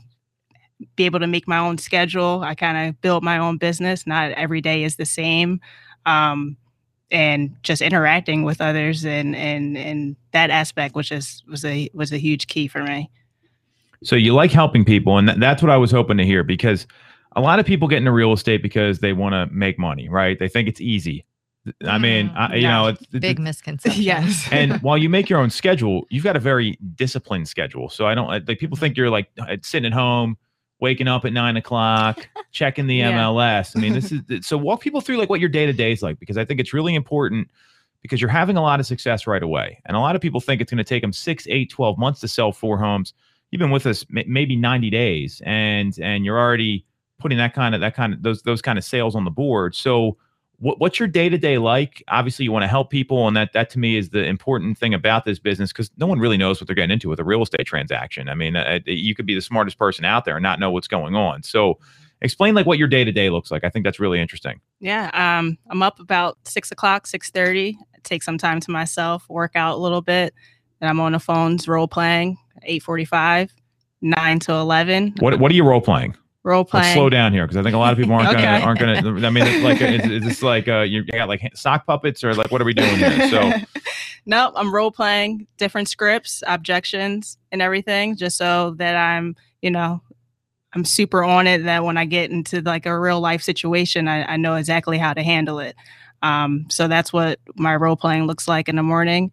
be able to make my own schedule. I kind of build my own business. Not every day is the same um and just interacting with others and and and that aspect which is was a was a huge key for me so you like helping people and th- that's what i was hoping to hear because a lot of people get into real estate because they want to make money right they think it's easy I mean, mm, I, you know, it's, it's big misconception. yes. and while you make your own schedule, you've got a very disciplined schedule. So I don't like people think you're like sitting at home, waking up at nine o'clock, checking the yeah. MLS. I mean, this is so walk people through like what your day to day is like because I think it's really important because you're having a lot of success right away. And a lot of people think it's going to take them six, eight, 12 months to sell four homes. You've been with us maybe 90 days and and you're already putting that kind of that kind of those those kind of sales on the board. So what, what's your day to day like? Obviously, you want to help people, and that that to me is the important thing about this business because no one really knows what they're getting into with a real estate transaction. I mean, you could be the smartest person out there and not know what's going on. So, explain like what your day to day looks like. I think that's really interesting. Yeah, um, I'm up about six o'clock, six thirty. Take some time to myself, work out a little bit. and I'm on the phones role playing. Eight forty five, nine to eleven. What What are you role playing? role playing. Let's slow down here because I think a lot of people aren't okay. gonna aren't gonna. I mean, it's like, is, is this like uh, you got like sock puppets or like what are we doing here? So, no, I'm role playing different scripts, objections, and everything, just so that I'm, you know, I'm super on it. That when I get into like a real life situation, I, I know exactly how to handle it. Um, so that's what my role playing looks like in the morning.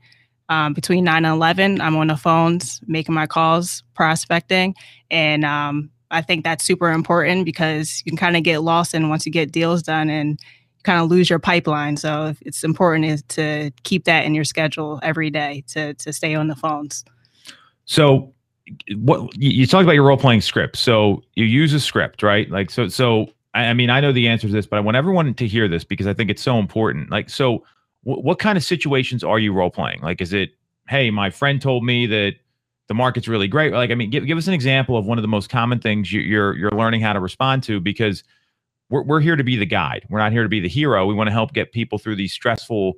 Um, between 9 and 11 i'm on the phones making my calls prospecting and um, I think that's super important because you can kind of get lost in once you get deals done and kind of lose your pipeline. So it's important is to keep that in your schedule every day to to stay on the phones. So what you talked about your role playing script. So you use a script, right? Like so so I, mean I know the answer to this, but I want everyone to hear this because I think it's so important. Like so what kind of situations are you role playing? Like is it hey, my friend told me that the market's really great. Like, I mean, give, give us an example of one of the most common things you, you're you're learning how to respond to because we're we're here to be the guide. We're not here to be the hero. We want to help get people through these stressful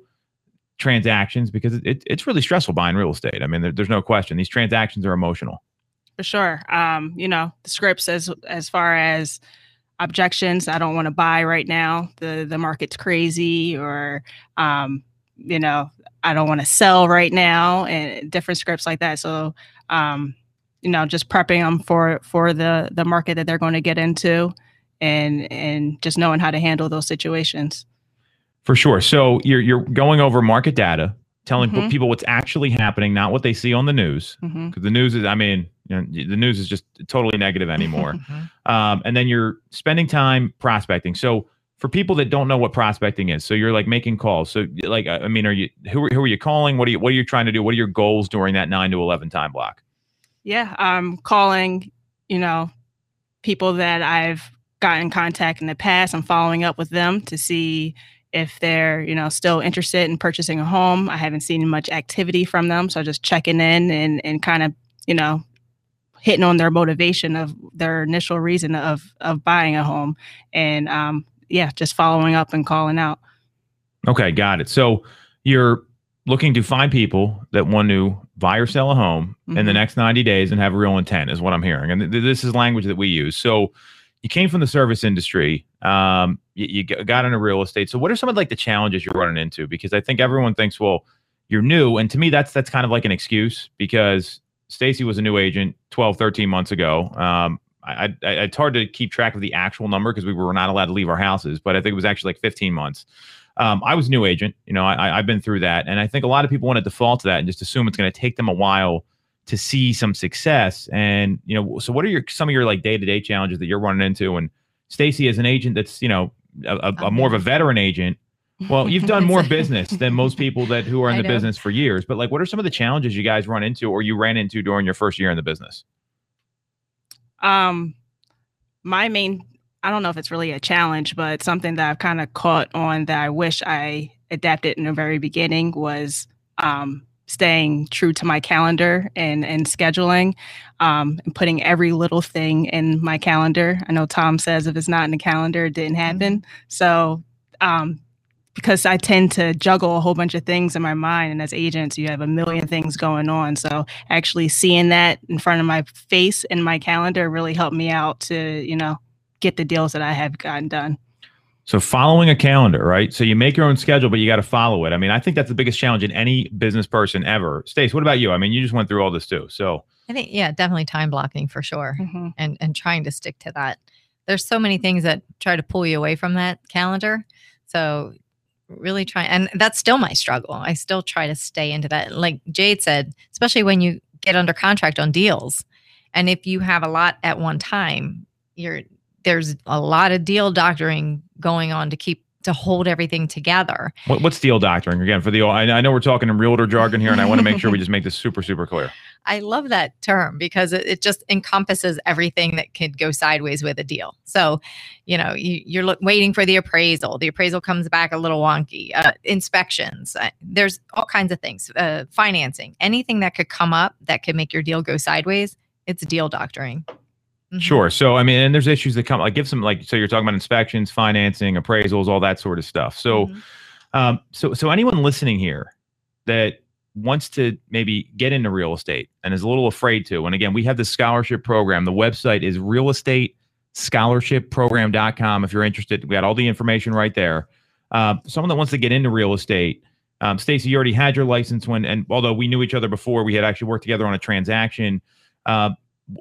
transactions because it, it, it's really stressful buying real estate. I mean, there, there's no question. These transactions are emotional. For sure. Um, you know, the scripts as as far as objections, I don't want to buy right now. The the market's crazy, or um, you know, I don't want to sell right now, and different scripts like that. So um, you know, just prepping them for for the the market that they're going to get into, and and just knowing how to handle those situations. For sure. So you're you're going over market data, telling mm-hmm. people what's actually happening, not what they see on the news. Because mm-hmm. the news is, I mean, you know, the news is just totally negative anymore. mm-hmm. um, and then you're spending time prospecting. So for people that don't know what prospecting is, so you're like making calls. So like, I mean, are you who who are you calling? What are you what are you trying to do? What are your goals during that nine to eleven time block? Yeah, I'm calling. You know, people that I've got in contact in the past. I'm following up with them to see if they're you know still interested in purchasing a home. I haven't seen much activity from them, so just checking in and and kind of you know hitting on their motivation of their initial reason of of buying a home and um yeah just following up and calling out Okay, got it. So you're looking to find people that want to buy or sell a home in the Mhm. next 90 days and have real intent, is what I'm hearing. And th- this is language that we use. So you came from the service industry, um, you, you got into real estate. So what are some of like the challenges you're running into? Because I think everyone thinks, well, you're new, and to me, that's that's kind of like an excuse because Stacy was a new agent 12, 13 months ago. Um, I, I, it's hard to keep track of the actual number because we were not allowed to leave our houses, but I think it was actually like 15 months. Um, I was new agent, you know, I, I've been through that, and I think a lot of people want to default to that and just assume it's going to take them a while to see some success. And you know, so what are your some of your like day to day challenges that you're running into? And Stacy, as an agent, that's you know a, a, a more of a veteran agent. Well, you've done more business than most people that who are in I the know. business for years. But like, what are some of the challenges you guys run into, or you ran into during your first year in the business? um my main i don't know if it's really a challenge but something that i've kind of caught on that i wish i adapted in the very beginning was um staying true to my calendar and and scheduling um and putting every little thing in my calendar i know tom says if it's not in the calendar it didn't happen so um because I tend to juggle a whole bunch of things in my mind. And as agents, you have a million things going on. So actually seeing that in front of my face in my calendar really helped me out to, you know, get the deals that I have gotten done. So following a calendar, right? So you make your own schedule, but you got to follow it. I mean, I think that's the biggest challenge in any business person ever. Stace, what about you? I mean, you just went through all this too. So I think yeah, definitely time blocking for sure, Mhm. and and trying to stick to that. There's so many things that try to pull you away from that calendar. So really try, and that's still my struggle. I still try to stay into that. Like Jade said, especially when you get under contract on deals, and if you have a lot at one time, you're there's a lot of deal doctoring going on to keep to hold everything together. what, what's deal doctoring again for the? I, I know we're talking in realtor jargon here, and I want to make sure we just make this super super clear. I love that term because it, it just encompasses everything that could go sideways with a deal. So, you know, you, you're look, waiting for the appraisal. The appraisal comes back a little wonky. Uh, inspections. Uh, there's all kinds of things. Uh, financing. Anything that could come up that could make your deal go sideways. It's deal doctoring. Mhm. Sure. So I mean, and there's issues that come. Like, give some like. So you're talking about inspections, financing, appraisals, all that sort of stuff. So, Mhm. um, so so anyone listening here that wants to maybe get into real estate and is a little afraid to, and again, we have the scholarship program. The website is real estate scholarshipprogram.com. If you're interested, we got all the information right there. Uh, someone that wants to get into real estate. Um, Stacy, you already had your license when, and although we knew each other before, we had actually worked together on a transaction. Uh,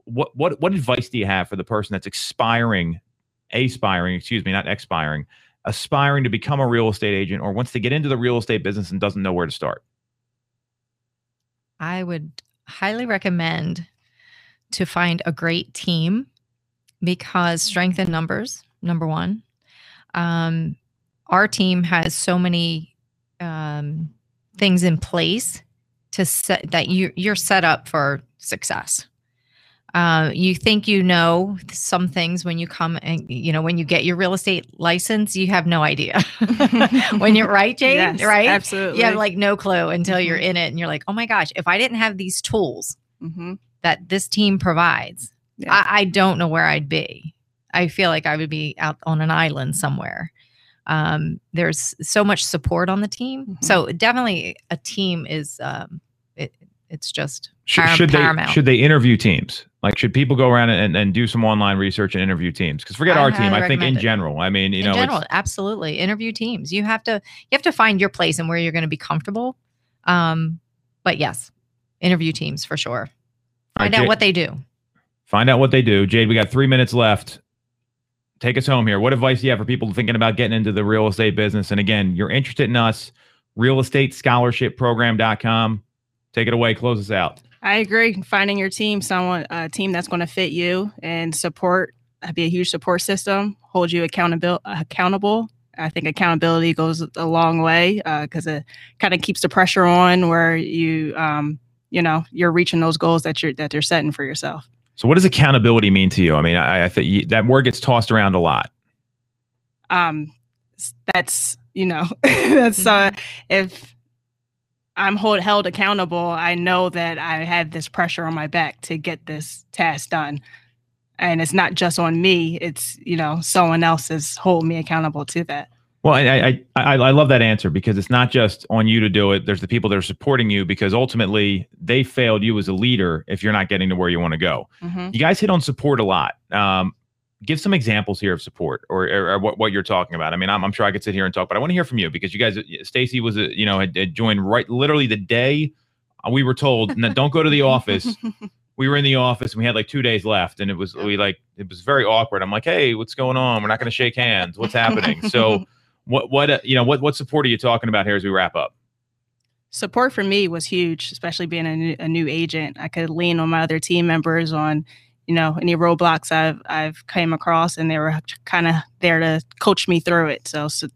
what what what advice do you have for the person that's expiring, aspiring, excuse me, not expiring, aspiring to become a real estate agent or wants to get into the real estate business and doesn't know where to start? I would highly recommend to find a great team because strength in numbers, number one. Um, our team has so many um, things in place to set that you you're set up for success. Uh, you think you know some things when you come and you know when you get your real estate license, you have no idea. when you're right, Jane, Yes, right? Absolutely. you have like no clue until you're Mhm. in it and you're like oh my gosh if i didn't have these tools hmm that this team provides Yeah. I, I don't know where i'd be i feel like i would be out on an island somewhere um, there's so much support on the team Mhm. so definitely a team is um, it, it's just Should, Param- should they should they interview teams? Like, should people go around and, and do some online research and interview teams? Because forget I our team. I think in it. general. I mean, you in know, general absolutely interview teams you have to you have to find your place and where you're going to be comfortable um, but yes interview teams for sure All right, find out Jade- what they do find out what they do. Jade, we got three minutes left. Take us home here. What advice do you have for people thinking about getting into the real estate business? And again, you're interested in us, real realestateScholarshipProgram.com. Take it away. Close us out. I agree. Finding your team, someone a team that's going to fit you and support, uh, be a huge support system, hold you accountable. Accountable. I think accountability goes a long way because it kind of keeps the pressure on where you, um, you know, you're reaching those goals that you're that you're setting for yourself. So, what does accountability mean to you? I mean, I, I think that word gets tossed around a lot. Um, that's you know, that's uh, if I'm hold, held accountable, I know that I have this pressure on my back to get this task done, and it's not just on me. It's you know, someone else is holding me accountable to that. Well, I, I I I love that answer because it's not just on you to do it. There's the people that are supporting you because ultimately they failed you as a leader if you're not getting to where you want to go. Mhm. You guys hit on support a lot. Um, give some examples here of support or, or, or what, what you're talking about. I mean, I'm, I'm sure I could sit here and talk, but I want to hear from you because you guys, uh, Stacy was, a, you know, had, had joined right literally the day uh, we were told, "No, don't go to the office. We were in the office and we had like two days left, and it was we like it was very awkward. I'm like, hey, what's going on? We're not going to shake hands. What's happening? So, what what uh, you know what what support are you talking about here as we wrap up? support for me was huge, especially being a new, a new agent. I could lean on my other team members on, you know, any roadblocks I've I've came across, and they were kind of there to coach me through it. So, so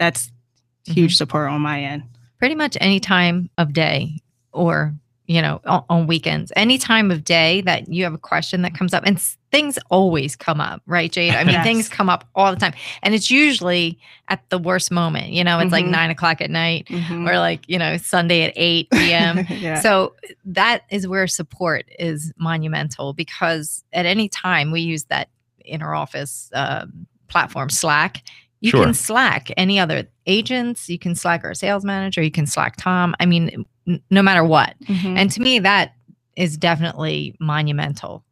that's mm-hmm. huge support on my end. pretty much any time of day or you know on, on weekends any time of day that you have a question that comes up and things always come up right jade i mean Yes. things come up all the time and it's usually at the worst moment you know it's like Mhm. nine o'clock at night Mhm. or like you know sunday at 8 p.m yeah. so that is where support is monumental because at any time we use that inner office um, platform slack you Sure. can slack any other agents you can slack our sales manager you can slack tom i mean n- no matter what Mhm. and to me that is definitely monumental that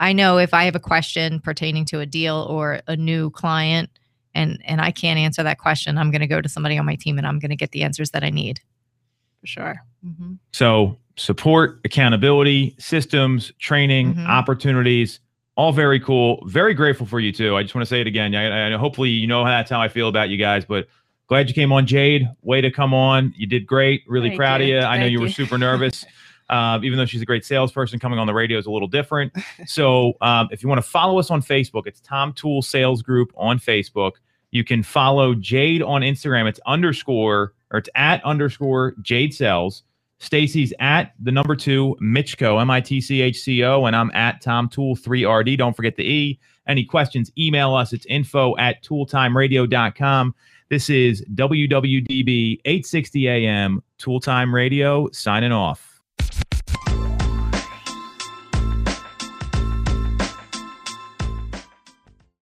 i know if i have a question pertaining to a deal or a new client and and i can't answer that question i'm going to go to somebody on my team and i'm going to get the answers that i need for sure. mm-hmm. So, support, accountability, systems, training, Mhm. opportunities, all very cool. Very grateful for you too. I just want to say it again. I, I, hopefully, you know that's how I feel about you guys, but glad you came on, Jade. Way to come on. You did great. Really Thank proud you. of you. I know Thank you were super nervous. Uh, even though she's a great salesperson, coming on the radio is a little different. So, um, if you want to follow us on Facebook, it's Tom Toole Sales Group on Facebook. You can follow Jade on Instagram. It's underscore or it's at underscore Jade Sells. Stacy's at the number two Mitchco, M I T C H C O, and I'm at Tom Toole 3RD. Don't forget the E. Any questions, email us. It's info at tooletimeradio.com. This is WWDB 860 AM Toole Time Radio signing off.